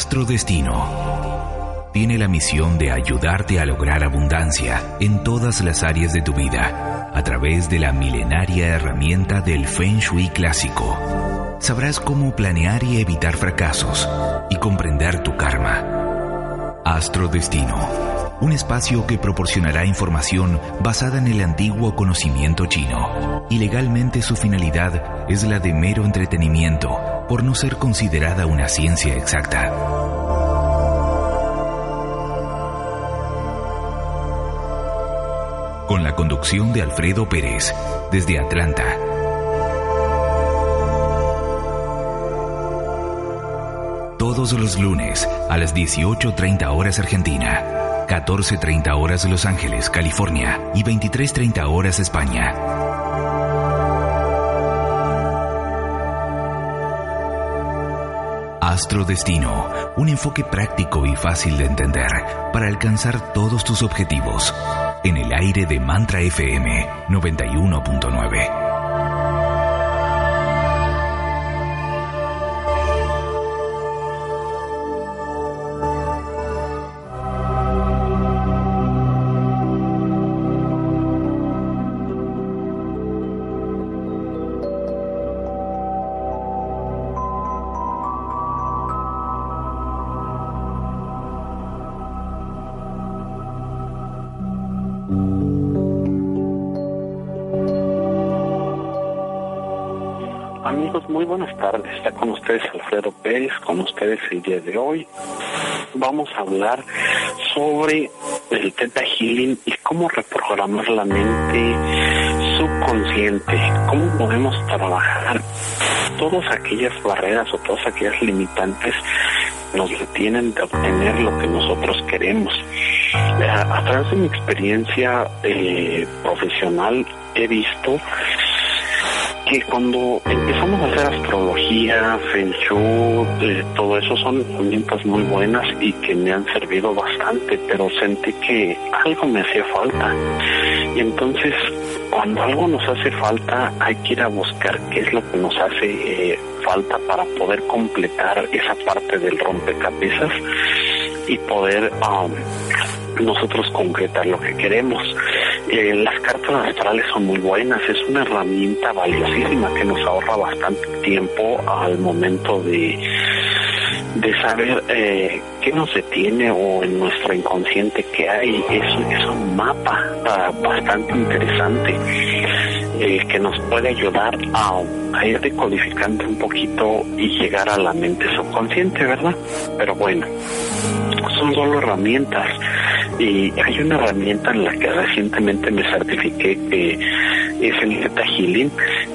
Astrodestino tiene la misión de ayudarte a lograr abundancia en todas las áreas de tu vida a través de la milenaria herramienta del Feng Shui clásico. Sabrás cómo planear y evitar fracasos y comprender tu karma. Astrodestino, un espacio que proporcionará información basada en el antiguo conocimiento chino y legalmente su finalidad es la de mero entretenimiento por no ser considerada una ciencia exacta. Con la conducción de Alfredo Pérez, desde Atlanta. Todos los lunes a las 18.30 horas Argentina, 14.30 horas Los Ángeles, California y 23.30 horas España. Astrodestino, un enfoque práctico y fácil de entender para alcanzar todos tus objetivos. En el aire de Mantra FM 91.9. con ustedes Alfredo Pérez, con ustedes el día de hoy. Vamos a hablar sobre el Theta Healing y cómo reprogramar la mente subconsciente, cómo podemos trabajar todas aquellas barreras o todas aquellas limitantes nos detienen de obtener lo que nosotros queremos. A, a través de mi experiencia eh, profesional he visto que cuando empezamos a hacer astrología, Feng Shui, eh, todo eso son herramientas muy buenas y que me han servido bastante, pero sentí que algo me hacía falta. Y entonces, cuando algo nos hace falta, hay que ir a buscar qué es lo que nos hace eh, falta para poder completar esa parte del rompecabezas y poder um, nosotros concretar lo que queremos. Eh, las cartas astrales son muy buenas, es una herramienta valiosísima que nos ahorra bastante tiempo al momento de, de saber eh, qué nos detiene o en nuestro inconsciente que hay. Es, es un mapa uh, bastante interesante eh, que nos puede ayudar a ir decodificando un poquito y llegar a la mente subconsciente, ¿verdad? Pero bueno, son solo herramientas y hay una herramienta en la que recientemente me certifiqué que es el Theta Healing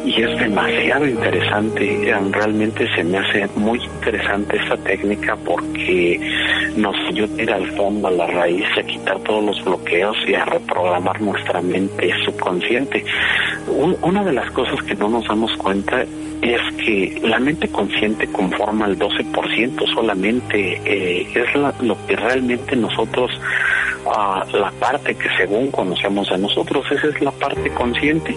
y es demasiado interesante. Realmente se me hace muy interesante esta técnica porque nos ayuda a ir al fondo, a la raíz, a quitar todos los bloqueos y a reprogramar nuestra mente subconsciente. una de las cosas que no nos damos cuenta es que la mente consciente conforma el 12% solamente, eh, es la, lo que realmente nosotros uh, la parte que según conocemos de nosotros, esa es la parte consciente,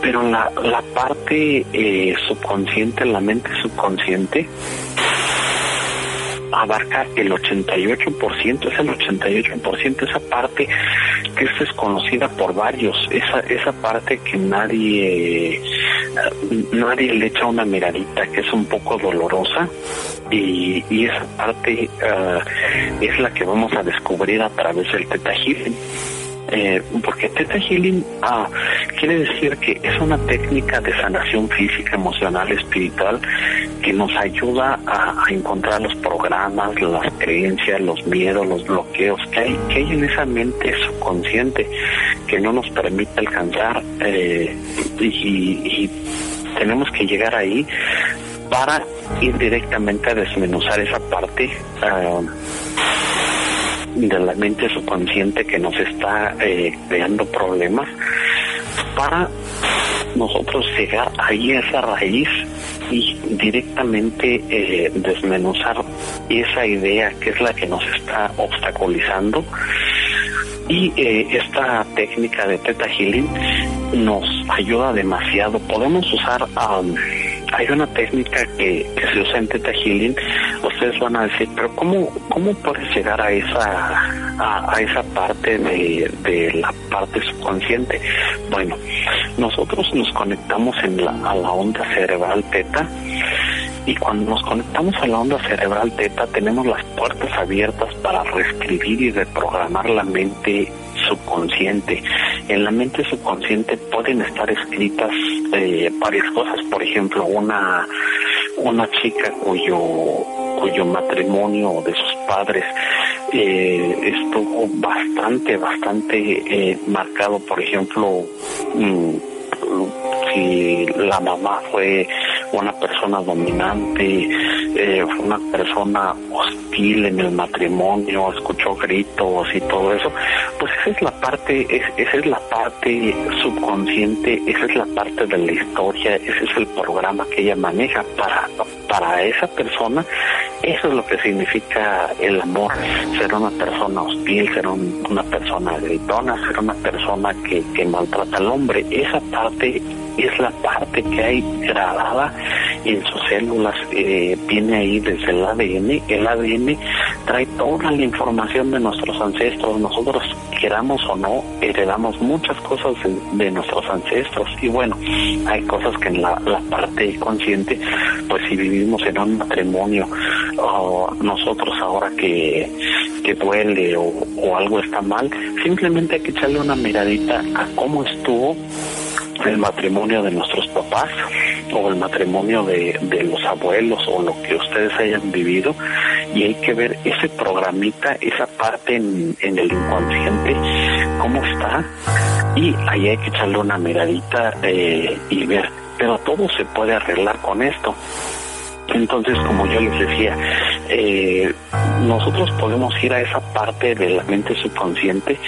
pero la, la parte eh, subconsciente, la mente subconsciente, abarca el 88%, es el 88%, esa parte que es desconocida por varios, esa, esa parte que nadie, nadie le echa una miradita, que es un poco dolorosa, y, y esa parte uh, es la que vamos a descubrir a través del Teta Healing. Eh, porque Teta Healing ah, quiere decir que es una técnica de sanación física, emocional, espiritual que nos ayuda a, a, encontrar los programas, las creencias, los miedos, los bloqueos que hay, que hay en esa mente subconsciente que no nos permite alcanzar eh, y, tenemos que llegar ahí para ir directamente a desmenuzar esa parte ah, de la mente subconsciente que nos está eh, creando problemas para nosotros llegar ahí a esa raíz y directamente eh, desmenuzar esa idea que es la que nos está obstaculizando y eh, esta técnica de Teta Healing nos ayuda demasiado. Podemos usar, um, hay una técnica que, se usa en Teta Healing, ustedes van a decir, pero ¿cómo, cómo puedes llegar a esa, a, esa parte de, de, la parte subconsciente? Bueno, nosotros nos conectamos en la, a la onda cerebral Teta y cuando nos conectamos a la onda cerebral teta tenemos las puertas abiertas para reescribir y reprogramar la mente subconsciente. En la mente subconsciente pueden estar escritas eh, varias cosas, por ejemplo, una una chica cuyo cuyo matrimonio de sus padres eh, estuvo bastante bastante eh, marcado, por ejemplo, mm, si la mamá fue una persona dominante, eh, una persona hostil en el matrimonio, escuchó gritos y todo eso, pues esa es la parte, esa es la parte subconsciente, esa es la parte de la historia, ese es el programa que ella maneja para, para esa persona, eso es lo que significa el amor, ser una persona hostil, ser una persona gritona, ser una persona que, que maltrata al hombre, esa parte es la parte que hay grabada en sus células, eh, viene ahí desde el ADN. El ADN trae toda la información de nuestros ancestros. Nosotros, queramos o no, heredamos muchas cosas de, nuestros ancestros. Y bueno, hay cosas que en la, parte consciente, pues si vivimos en un matrimonio, o nosotros ahora que, que duele o, o algo está mal, simplemente hay que echarle una miradita a cómo estuvo el matrimonio de nuestros papás o el matrimonio de, los abuelos o lo que ustedes hayan vivido. Y hay que ver ese programita, esa parte en, el inconsciente, cómo está. Y ahí hay que echarle una miradita eh, y ver, pero todo se puede arreglar con esto. Entonces, como yo les decía, eh, nosotros podemos ir a esa parte de la mente subconsciente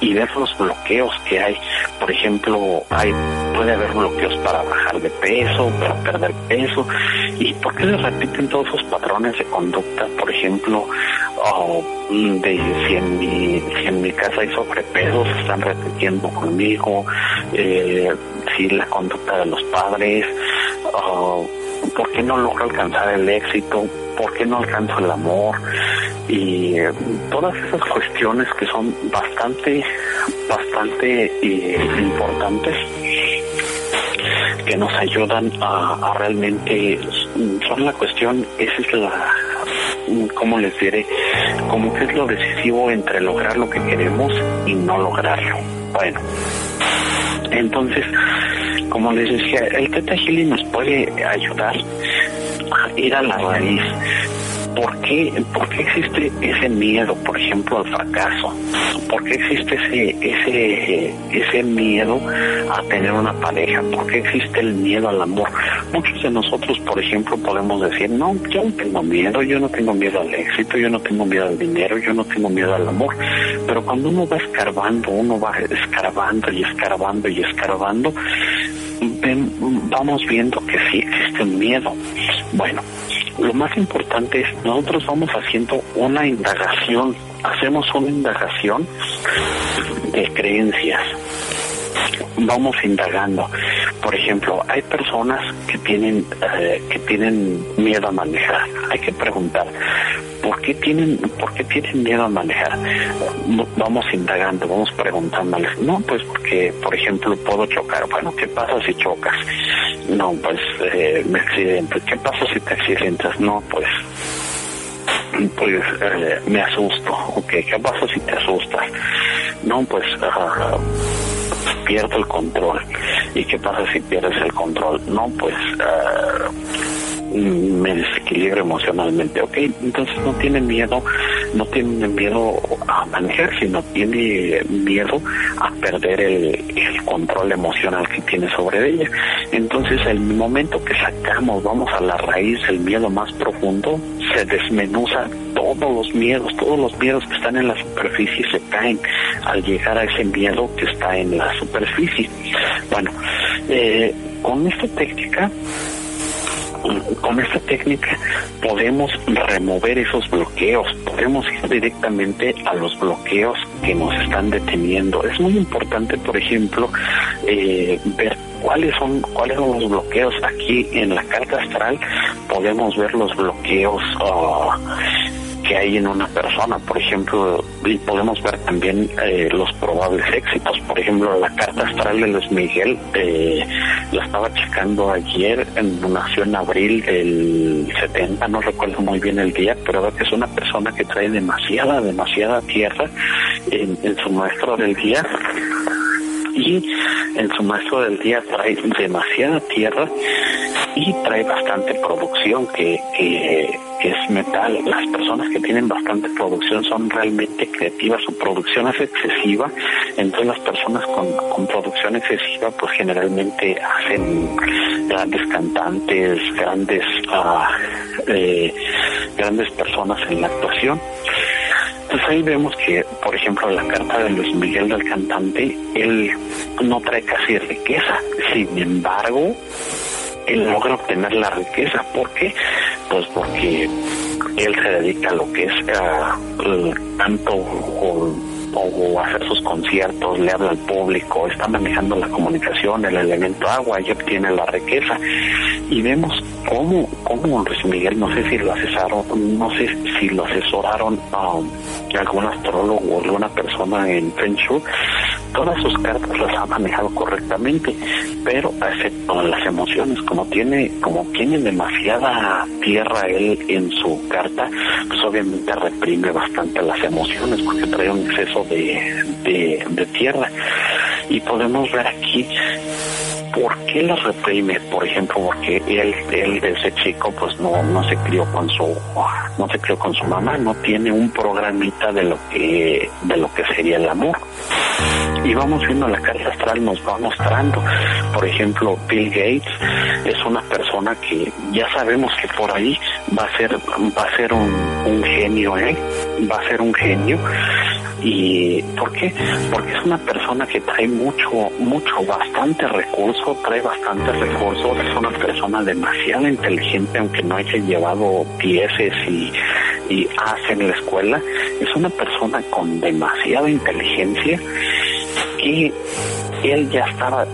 y ver los bloqueos que hay. Por ejemplo, hay puede haber bloqueos para bajar de peso, para perder peso. ¿Y por qué se repiten todos esos patrones de conducta? Por ejemplo, de si en, mi, casa hay sobrepeso, se están repitiendo conmigo, eh, si la conducta de los padres, por qué no logro alcanzar el éxito, por qué no alcanzo el amor y eh, todas esas cuestiones que son bastante, bastante eh, importantes que nos ayudan a, realmente son la cuestión, esa es la ¿cómo les diré? Como que es lo decisivo entre lograr lo que queremos y no lograrlo. Bueno, entonces, como les decía, el Teta Healing nos puede ayudar a ir a la raíz. ¿Por qué, ¿Por qué existe ese miedo, por ejemplo, al fracaso? ¿Por qué existe ese, ese, ese miedo a tener una pareja? ¿Por qué existe el miedo al amor? Muchos de nosotros, por ejemplo, podemos decir, no, yo no tengo miedo, yo no tengo miedo al éxito, yo no tengo miedo al dinero, yo no tengo miedo al amor. Pero cuando uno va escarbando, uno va escarbando y escarbando y escarbando, vamos viendo que sí existe un miedo. Bueno, lo más importante es nosotros vamos haciendo una indagación, hacemos una indagación de creencias vamos indagando. Por ejemplo, hay personas que tienen eh, que tienen miedo a manejar. Hay que preguntar por qué tienen por tienen miedo a manejar. Vamos indagando, vamos preguntándoles. No, pues porque, por ejemplo, puedo chocar. Bueno, ¿qué pasa si chocas? No, pues eh, me accidento. ¿Qué pasa si te accidentas? No, pues pues eh, me asusto. ¿qué pasa si te asustas? No, pues pierdo el control. ¿Y qué pasa si pierdes el control? No, pues uh, me desequilibro emocionalmente. Ok, entonces no tiene miedo no tiene miedo a manejar, sino tiene miedo a perder el, el control emocional que tiene sobre ella. Entonces, el momento que sacamos, vamos a la raíz, el miedo más profundo, se desmenuza todos los miedos, todos los miedos que están en la superficie se caen al llegar a ese miedo que está en la superficie. Bueno, eh, con esta técnica con esta técnica podemos remover esos bloqueos, podemos ir directamente a los bloqueos que nos están deteniendo. Es muy importante, por ejemplo, eh, ver cuáles son cuáles son los bloqueos aquí en la carta astral. Podemos ver los bloqueos uh, que hay en una persona, por ejemplo, y podemos ver también eh, los probables éxitos. Por ejemplo, la carta astral de Luis Miguel, eh, la estaba checando ayer, nació en abril del 70, no recuerdo muy bien el día, pero veo que es una persona que trae demasiada, demasiada tierra en, en su maestro del día. Y en su maestro del día trae demasiada tierra y trae bastante producción que, que, es metal. Las personas que tienen bastante producción son realmente creativas, su producción es excesiva, entonces las personas con, con producción excesiva pues generalmente hacen grandes cantantes, grandes, uh, eh, grandes personas en la actuación. Entonces ahí vemos que, por ejemplo, la carta de Luis Miguel del cantante, él no trae casi riqueza. Sin embargo, él logra obtener la riqueza. ¿Por qué? Pues porque él se dedica a lo que es uh, tanto o hacer sus conciertos, le habla al público, está manejando la comunicación, el elemento agua y obtiene la riqueza. Y vemos cómo, cómo Luis Miguel, no sé si lo asesoraron, no sé si lo asesoraron a algún astrólogo o alguna persona en todas sus cartas las ha manejado correctamente, pero excepto las emociones, como tiene, como tiene demasiada tierra él en su carta, pues obviamente reprime bastante las emociones porque trae un exceso de, de, tierra. Y podemos ver aquí ¿por qué las reprime? Por ejemplo, porque él, él desde chico pues no, no se crió con su, no se crió con su mamá, no tiene un programita de lo que, de lo que sería el amor. Y vamos viendo la carta astral, nos va mostrando, por ejemplo, Bill Gates es una persona que ya sabemos que por ahí va a ser, va a ser un, un genio, ¿eh? Va a ser un genio ¿Y por qué? Porque es una persona que trae mucho, mucho, bastante recurso, trae bastante recursos, es una persona demasiado inteligente, aunque no haya llevado pieces y, y hace en la escuela, es una persona con demasiada inteligencia y él ya estaba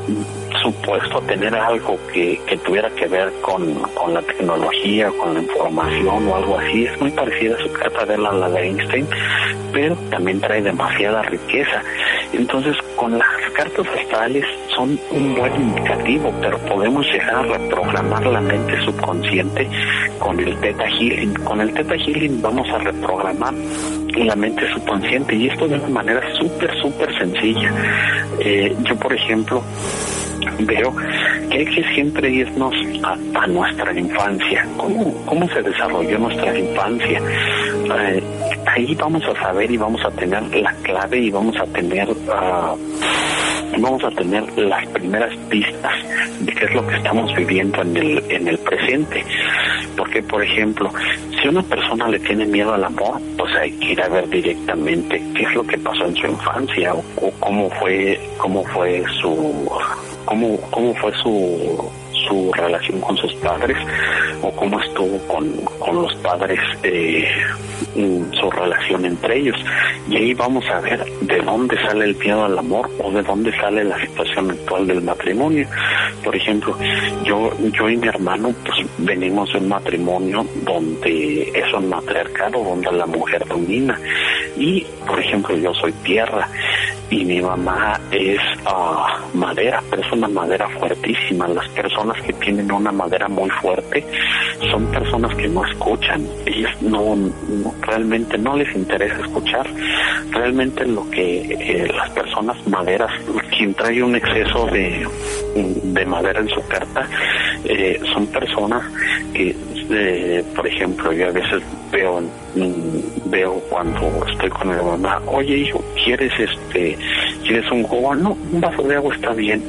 supuesto tener algo que, que tuviera que ver con, con, la tecnología, con la información o algo así. Es muy parecida a su carta de la, la de Einstein, pero también trae demasiada riqueza. Entonces, con las cartas astrales son un buen indicativo, pero podemos llegar a reprogramar la mente subconsciente con el Theta Healing. Con el Theta Healing vamos a reprogramar la mente subconsciente y esto de una manera súper, súper sencilla. Eh, yo, por ejemplo, veo que hay que siempre irnos a, nuestra infancia, cómo, cómo se desarrolló nuestra infancia. Eh, ahí vamos a saber y vamos a tener la clave y vamos a tener uh, vamos a tener las primeras pistas de qué es lo que estamos viviendo en el, en el presente. Porque, por ejemplo, si una persona le tiene miedo al amor, pues hay que ir a ver directamente qué es lo que pasó en su infancia o, o cómo fue, cómo fue su, cómo, cómo fue su, su relación con sus padres o cómo estuvo con, con los padres eh, su relación entre ellos. Y ahí vamos a ver de dónde sale el miedo al amor o de dónde sale la situación actual del matrimonio. Por ejemplo, yo, yo y mi hermano pues venimos de un matrimonio donde es un matriarcado, donde la mujer domina. Y, por ejemplo, yo soy tierra y mi mamá es ah, madera, pero es una madera fuertísima. Las personas que tienen una madera muy fuerte son personas que no escuchan. Ellas no, realmente no les interesa escuchar. Realmente lo que eh, las personas maderas, quien trae un exceso de, de madera en su carta, eh, son personas que, eh, por ejemplo, yo a veces veo mm, veo cuando estoy con mi mamá, oye hijo, ¿quieres este, quieres un jugo? No, un vaso de agua está bien.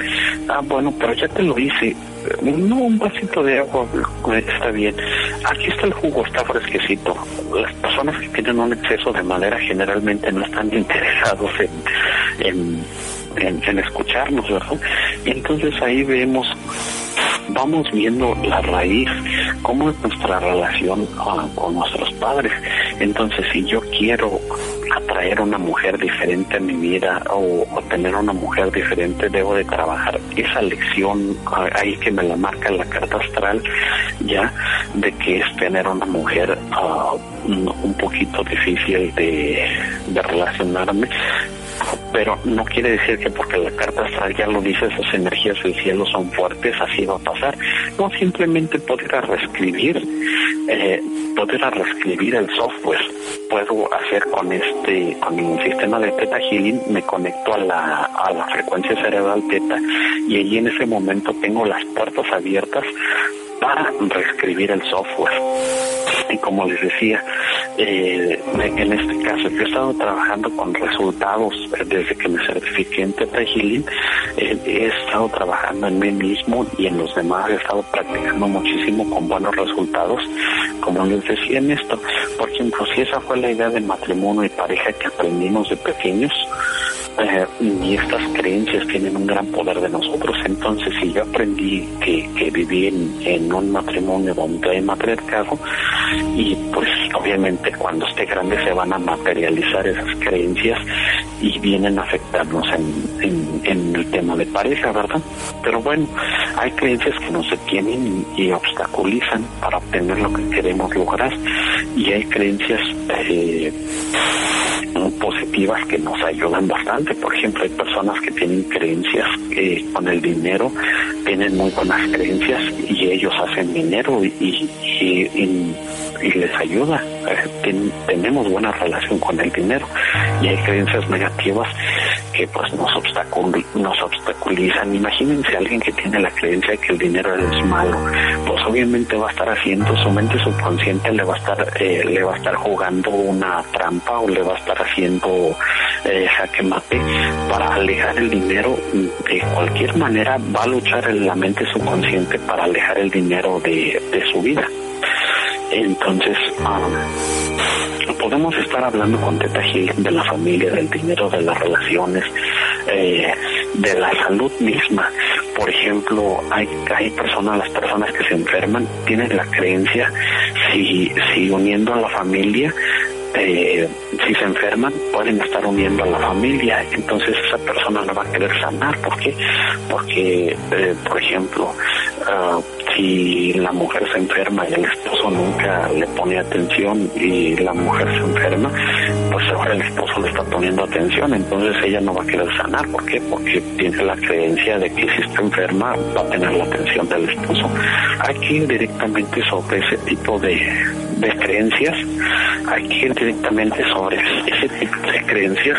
Ah, bueno, pero ya te lo hice. No, un vasito de agua está bien. Aquí está el jugo, está fresquecito. Las personas que tienen un exceso de madera generalmente no están interesados en, en escucharnos, ¿verdad? Y entonces ahí vemos vamos viendo la raíz, cómo es nuestra relación ah, con nuestros padres. Entonces, si yo quiero atraer una mujer diferente a mi vida o, tener una mujer diferente, debo de trabajar esa lección ah, ahí que me la marca la carta astral, ya, de que es tener una mujer uh, un poquito difícil de relacionarme, pero no quiere decir que porque la carta astral ya lo dice, esas energías del cielo son fuertes, así va a pasar. No, simplemente poder reescribir, eh, poder reescribir el software. Puedo hacer con este, con mi sistema de Theta Healing, me conecto a la, a la frecuencia cerebral Theta y allí en ese momento tengo las puertas abiertas para reescribir el software. Y como les decía, eh, en este caso yo he estado trabajando con resultados desde que me certifiqué en Teta Healing, eh, he estado trabajando en mí mismo y en los demás, he estado practicando muchísimo con buenos resultados, como les decía en esto, por ejemplo, si esa fue la idea de matrimonio y pareja que aprendimos de pequeños, eh, y estas creencias tienen un gran poder de nosotros. Entonces, si yo aprendí que, que viví en, un matrimonio donde hay matriarcado, y pues obviamente cuando esté grande se van a materializar esas creencias y vienen a afectarnos en, en, el tema de pareja, ¿verdad? Pero bueno, hay creencias que nos detienen y, obstaculizan para obtener lo que queremos lograr, y hay creencias eh, positivas que nos ayudan bastante. Por ejemplo, hay personas que tienen creencias que con el dinero tienen muy buenas creencias y ellos hacen dinero y, y, les ayuda. Eh, tenemos buena relación con el dinero y hay creencias negativas que pues nos, obstaculizan. Imagínense alguien que tiene la creencia de que el dinero es malo, pues obviamente va a estar haciendo, su mente subconsciente le va a estar, eh, le va a estar jugando una trampa o le va a estar haciendo eh, jaque mate para alejar el dinero. De cualquier manera va a luchar en la mente subconsciente para alejar el dinero de, de su vida. Entonces, um, podemos estar hablando con Teta de la familia, del dinero, de las relaciones, eh, de la salud misma. Por ejemplo, hay, hay personas, las personas que se enferman, tienen la creencia, si, si uniendo a la familia, eh, si se enferman, pueden estar uniendo a la familia, entonces esa persona no va a querer sanar. ¿Por qué? Porque, eh, por ejemplo, uh, si la mujer se enferma y el esposo nunca le pone atención y la mujer se enferma, pues ahora el esposo le está poniendo atención, entonces ella no va a querer sanar. ¿Por qué? Porque tiene la creencia de que si está enferma va a tener la atención del esposo. Hay que ir directamente sobre ese tipo de, de creencias, ir directamente sobre ese tipo de creencias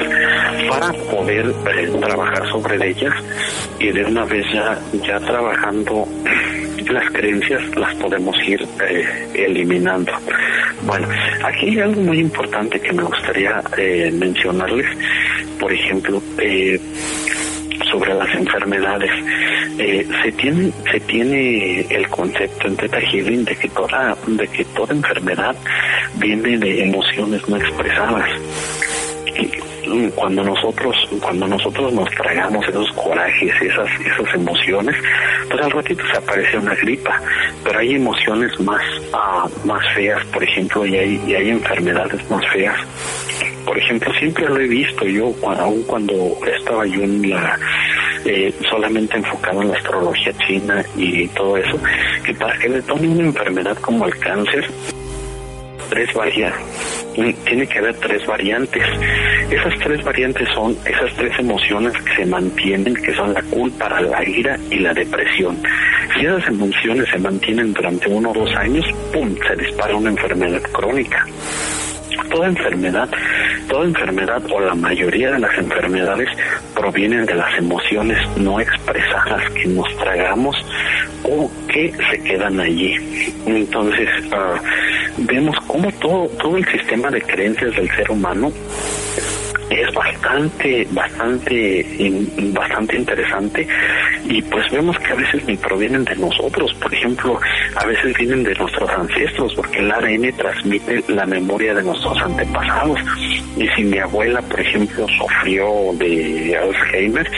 para poder eh, trabajar sobre ellas y de una vez ya, ya trabajando las creencias las podemos ir eh, eliminando. Bueno, aquí hay algo muy importante que me gustaría eh, mencionarles, por ejemplo, eh, sobre las enfermedades. se tiene se tiene el concepto en Teta Healing de que toda de que toda enfermedad viene de emociones no expresadas cuando nosotros cuando nosotros nos tragamos esos corajes esas esas emociones pues al ratito se aparece una gripa. Pero hay emociones más ah, más feas por ejemplo y hay y hay enfermedades más feas. Por ejemplo siempre lo he visto yo aún cuando estaba yo en la eh, solamente enfocado en la astrología china y todo eso que para que le tome una enfermedad como el cáncer tres variantes tiene que haber tres variantes. Esas tres variantes son esas tres emociones que se mantienen, que son la culpa, la ira y la depresión. Si esas emociones se mantienen durante uno o dos años, ¡pum!, se dispara una enfermedad crónica toda enfermedad, toda enfermedad o la mayoría de las enfermedades provienen de las emociones no expresadas que nos tragamos o que se quedan allí. Entonces, ah, vemos cómo todo, todo el sistema de creencias del ser humano es bastante, bastante, bastante interesante y pues vemos que a veces ni provienen de nosotros, por ejemplo, a veces vienen de nuestros ancestros, porque el ADN transmite la memoria de nuestros antepasados y si mi abuela, por ejemplo, sufrió de Alzheimer,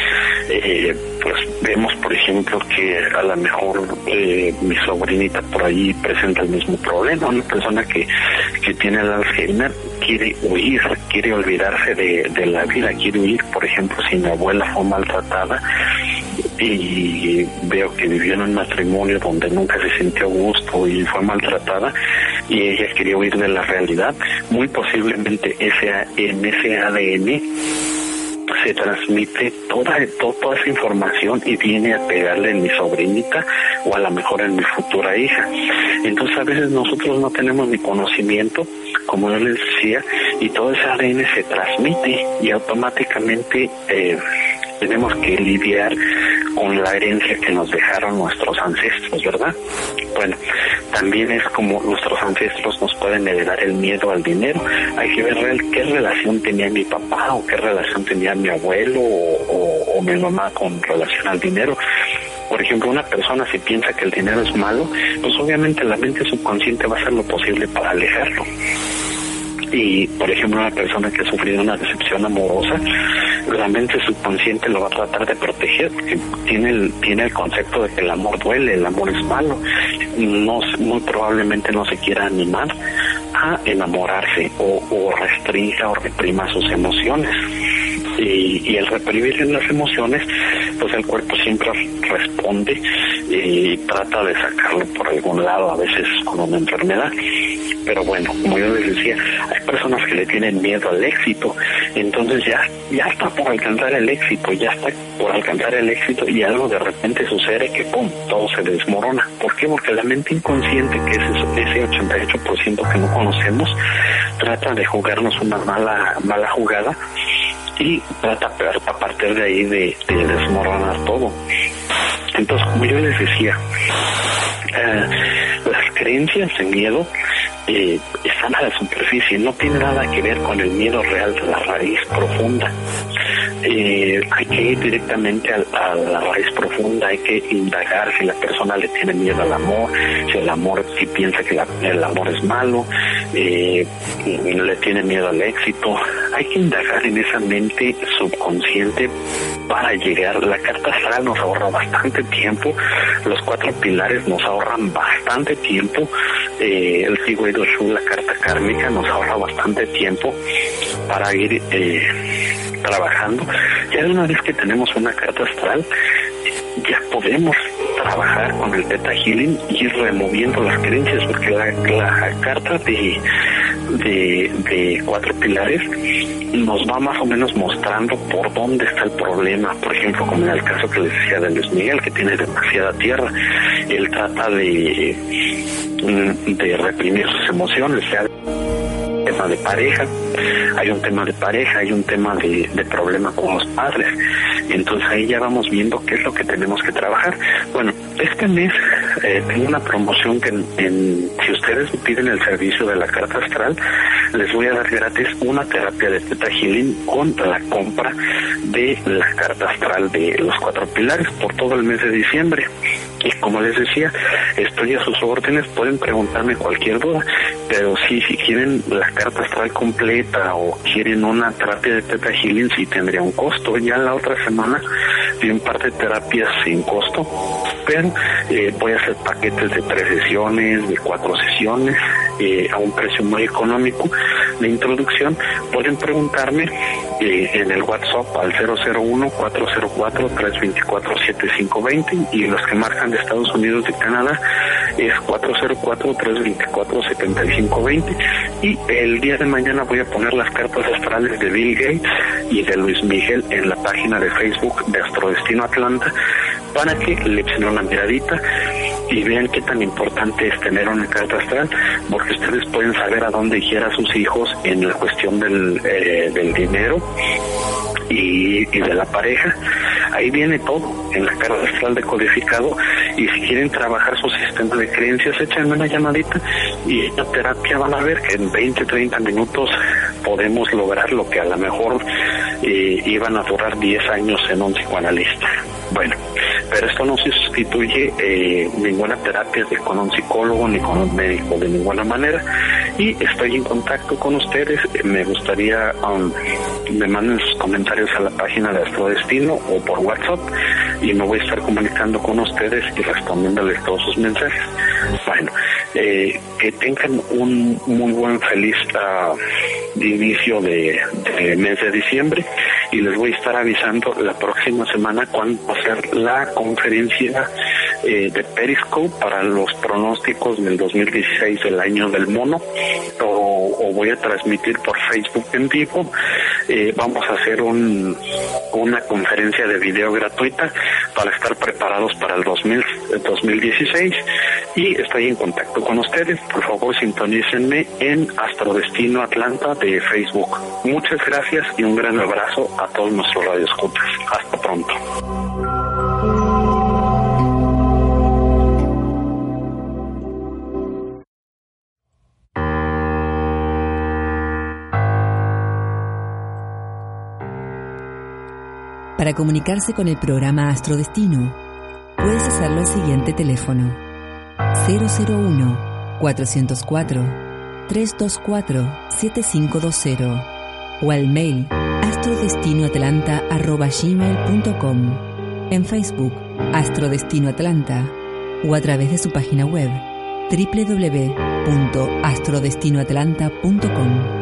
eh, pues vemos, por ejemplo, que a lo mejor eh, mi sobrinita por ahí presenta el mismo problema. Una persona que, que tiene el Alzheimer quiere huir, quiere olvidarse de, de la vida, quiere huir. Por ejemplo, si mi abuela fue maltratada y veo que vivió en un matrimonio donde nunca se sintió gusto y fue maltratada y ella quería huir de la realidad, muy posiblemente ese, en ese ADN se transmite toda, toda esa información y viene a pegarle en mi sobrinita o a lo mejor en mi futura hija. Entonces a veces nosotros no tenemos ni conocimiento, como yo les decía, y todo ese ADN se transmite y automáticamente eh, tenemos que lidiar con la herencia que nos dejaron nuestros ancestros, ¿verdad? Bueno, también es como nuestros ancestros nos pueden heredar el miedo al dinero. Hay que ver qué relación tenía mi papá o qué relación tenía mi abuelo o, mi mamá con relación al dinero por ejemplo, una persona si piensa que el dinero es malo, pues obviamente la mente subconsciente va a hacer lo posible para alejarlo y por ejemplo una persona que ha sufrido una decepción amorosa la mente subconsciente lo va a tratar de proteger porque tiene el tiene el concepto de que el amor duele el amor es malo no muy probablemente no se quiera animar a enamorarse o, o restrinja o reprima sus emociones y, y el reprimir las emociones, pues el cuerpo siempre responde y trata de sacarlo por algún lado, a veces con una enfermedad. Pero bueno, como yo les decía, personas que le tienen miedo al éxito, entonces ya, ya está por alcanzar el éxito, ya está por alcanzar el éxito y algo de repente sucede que pum, todo se desmorona. ¿Por qué? Porque la mente inconsciente, que es ese 88% que no conocemos, trata de jugarnos una mala, mala jugada y trata a partir de ahí de, desmoronar todo. Entonces, como yo les decía, eh, las creencias de miedo eh, están a la superficie, no tiene nada que ver con el miedo real de la raíz profunda. Eh, hay que ir directamente a, la raíz profunda, hay que indagar si la persona le tiene miedo al amor, si el amor, si piensa que el amor es malo, eh, le tiene miedo al éxito. Hay que indagar en esa mente subconsciente para llegar. La carta astral nos ahorra bastante tiempo, los cuatro pilares nos ahorran bastante tiempo, eh, el Sigüedo Shu, la carta kármica, nos ahorra bastante tiempo para ir eh, trabajando. Ya una vez que tenemos una carta astral, ya podemos trabajar con el Theta Healing y ir removiendo las creencias, porque la, la carta de, de, cuatro pilares nos va más o menos mostrando por dónde está el problema. Por ejemplo, como en el caso que les decía de Luis Miguel, que tiene demasiada tierra, él trata de, de reprimir sus emociones, sea tema de pareja, hay un tema de pareja, hay un tema de, de problema con los padres. Entonces ahí ya vamos viendo qué es lo que tenemos que trabajar. Bueno, este mes eh, tengo una promoción que en, si ustedes piden el servicio de la carta astral, les voy a dar gratis una terapia de Teta Healing con la compra de la carta astral de los cuatro pilares por todo el mes de diciembre. Y como les decía, estoy a sus órdenes, pueden preguntarme cualquier duda, pero sí, si quieren la carta astral completa o quieren una terapia de Teta Healing, sí tendría un costo. Ya la otra semana vi un par de terapias sin costo, pero eh, voy a hacer paquetes de tres sesiones, de cuatro sesiones, eh, a un precio muy económico de introducción. Pueden preguntarme eh, en el WhatsApp al 001-404-324-7520 y los que marcan de Estados Unidos de Canadá es 404-324-7520 y el día de mañana voy a poner las cartas astrales de Bill Gates y de Luis Miguel en la página de Facebook de Astrodestino Atlanta para que le echen una miradita y vean qué tan importante es tener una carta astral, porque ustedes pueden saber a dónde a sus hijos en la cuestión del, eh, del dinero y, y, de la pareja. Ahí viene todo en la carta astral decodificado y si quieren trabajar su sistema de creencias, échenme una llamadita y en la terapia van a ver que en 20, 30 minutos podemos lograr lo que a lo mejor eh, iban a durar 10 años en un psicoanalista. Bueno, pero esto no se sustituye eh, ninguna terapia de con un psicólogo ni con un médico de ninguna manera y estoy en contacto con ustedes. Me gustaría um, me manden sus comentarios a la página de Destino o por WhatsApp y me voy a estar comunicando con ustedes y respondiéndoles todos sus mensajes. Bueno, eh, que tengan un muy buen feliz uh, inicio de, de mes de diciembre y les voy a estar avisando la próxima semana cuándo va a ser la conferencia eh, de Periscope para los pronósticos del 2016 del año del mono o, voy a transmitir por Facebook en vivo. Eh, vamos a hacer un, una conferencia de video gratuita para estar preparados para el 2000, 2016 y estoy en contacto con ustedes. Por favor, sintonícenme en Astrodestino Atlanta de Facebook. Muchas gracias y un gran abrazo a todos nuestros radioescuchas. Hasta pronto. Para comunicarse con el programa Astrodestino, puedes hacerlo al siguiente teléfono 001 404 324 7520 o al mail astrodestinoatlanta.gmail.com en Facebook Astrodestino Atlanta o a través de su página web www.astrodestinoatlanta.com.